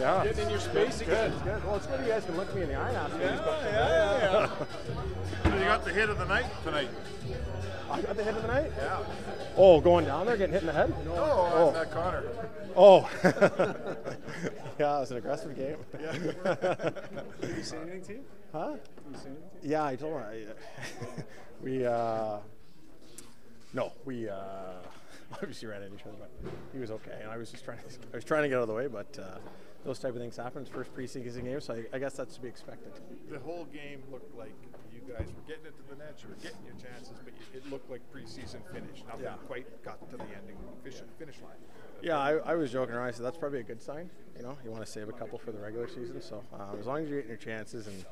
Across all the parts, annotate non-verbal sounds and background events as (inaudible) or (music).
Yeah. Getting in your space again. Good, good. Well, it's good you guys can look me in the eye now. Yeah, yeah, yeah. (laughs) You got the hit of the night tonight. I got the hit of the night? Yeah. Oh, going down there, getting hit in the head? Oh, Oh. on that Connor. Oh. yeah, it was an aggressive game. Yeah. Did he say anything to you? Huh? Did say anything? Yeah, I told him. I, (laughs) we, uh, no, we uh, (laughs) obviously ran into each other, but he was okay. And I was just trying to, I was trying to get out of the way, but uh, those type of things happen. It's First preseason game, so I, I guess that's to be expected. The whole game looked like you guys were getting it to the net. You were getting your chances, but you- it looked like preseason finish. Nothing Yeah. quite got to the ending finish, finish line. Yeah, I, I was joking around. I said that's probably a good sign. You know, you want to save a couple for the regular season. So um, as long as you're getting your chances and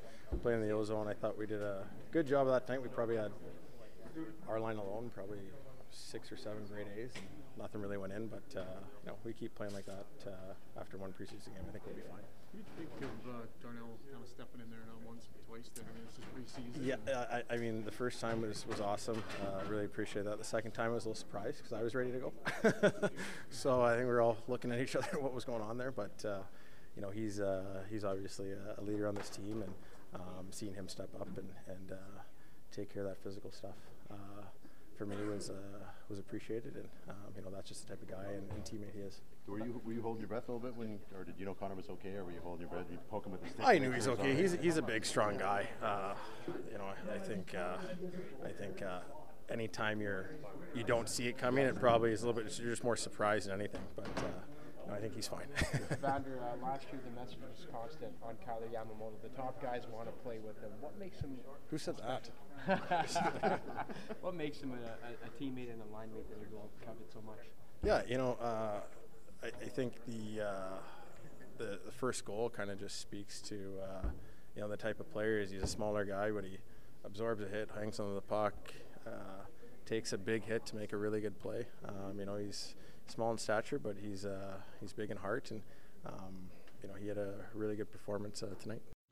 playing in the ozone, I thought we did a good job of that night. We probably had our line alone probably six or seven great A's. And nothing really went in, but uh, you know we keep playing like that uh, after one preseason game. I think we'll be fine. What do you think of uh, Darnell kind of stepping in there not once but twice there? I mean, it's just preseason. Yeah, uh, I, I mean, the first time was, was awesome. Uh, really appreciate that. The second time I was a little surprised because I was ready to go. (laughs) so I think we were all looking at each (laughs) other what was going on there. But uh, you know, he's uh, he's obviously a, a leader on this team, and um, seeing him step up and and uh, take care of that physical stuff uh, for me was uh, was appreciated, and um, you know that's just the type of guy and, and teammate he is. Were you were you holding your breath a little bit when, or did you know Connor was okay, or were you holding your breath? You poke him with the stick. I knew make he's okay. He's he's a big, strong guy. Uh, you know, I, think uh, I think uh, anytime you're you don't see it coming, it probably is a little bit. You're just more surprised than anything. But uh, no, I think he's fine. (laughs) Vander, uh, (laughs) last year the message was constant on Kailer Yamamoto. The top guys want to play with him. What makes him? Who said that? (laughs) what makes him a, a, a teammate and a line mate that you will covet so much? Yeah, you know, uh, I, I think the, uh, the the first goal kind of just speaks to uh, you know the type of player he is. He's a smaller guy, but he absorbs a hit, hangs onto the puck, uh, takes a big hit to make a really good play. Um, you know, he's small in stature, but he's uh, he's big in heart, and um, you know he had a really good performance uh, tonight.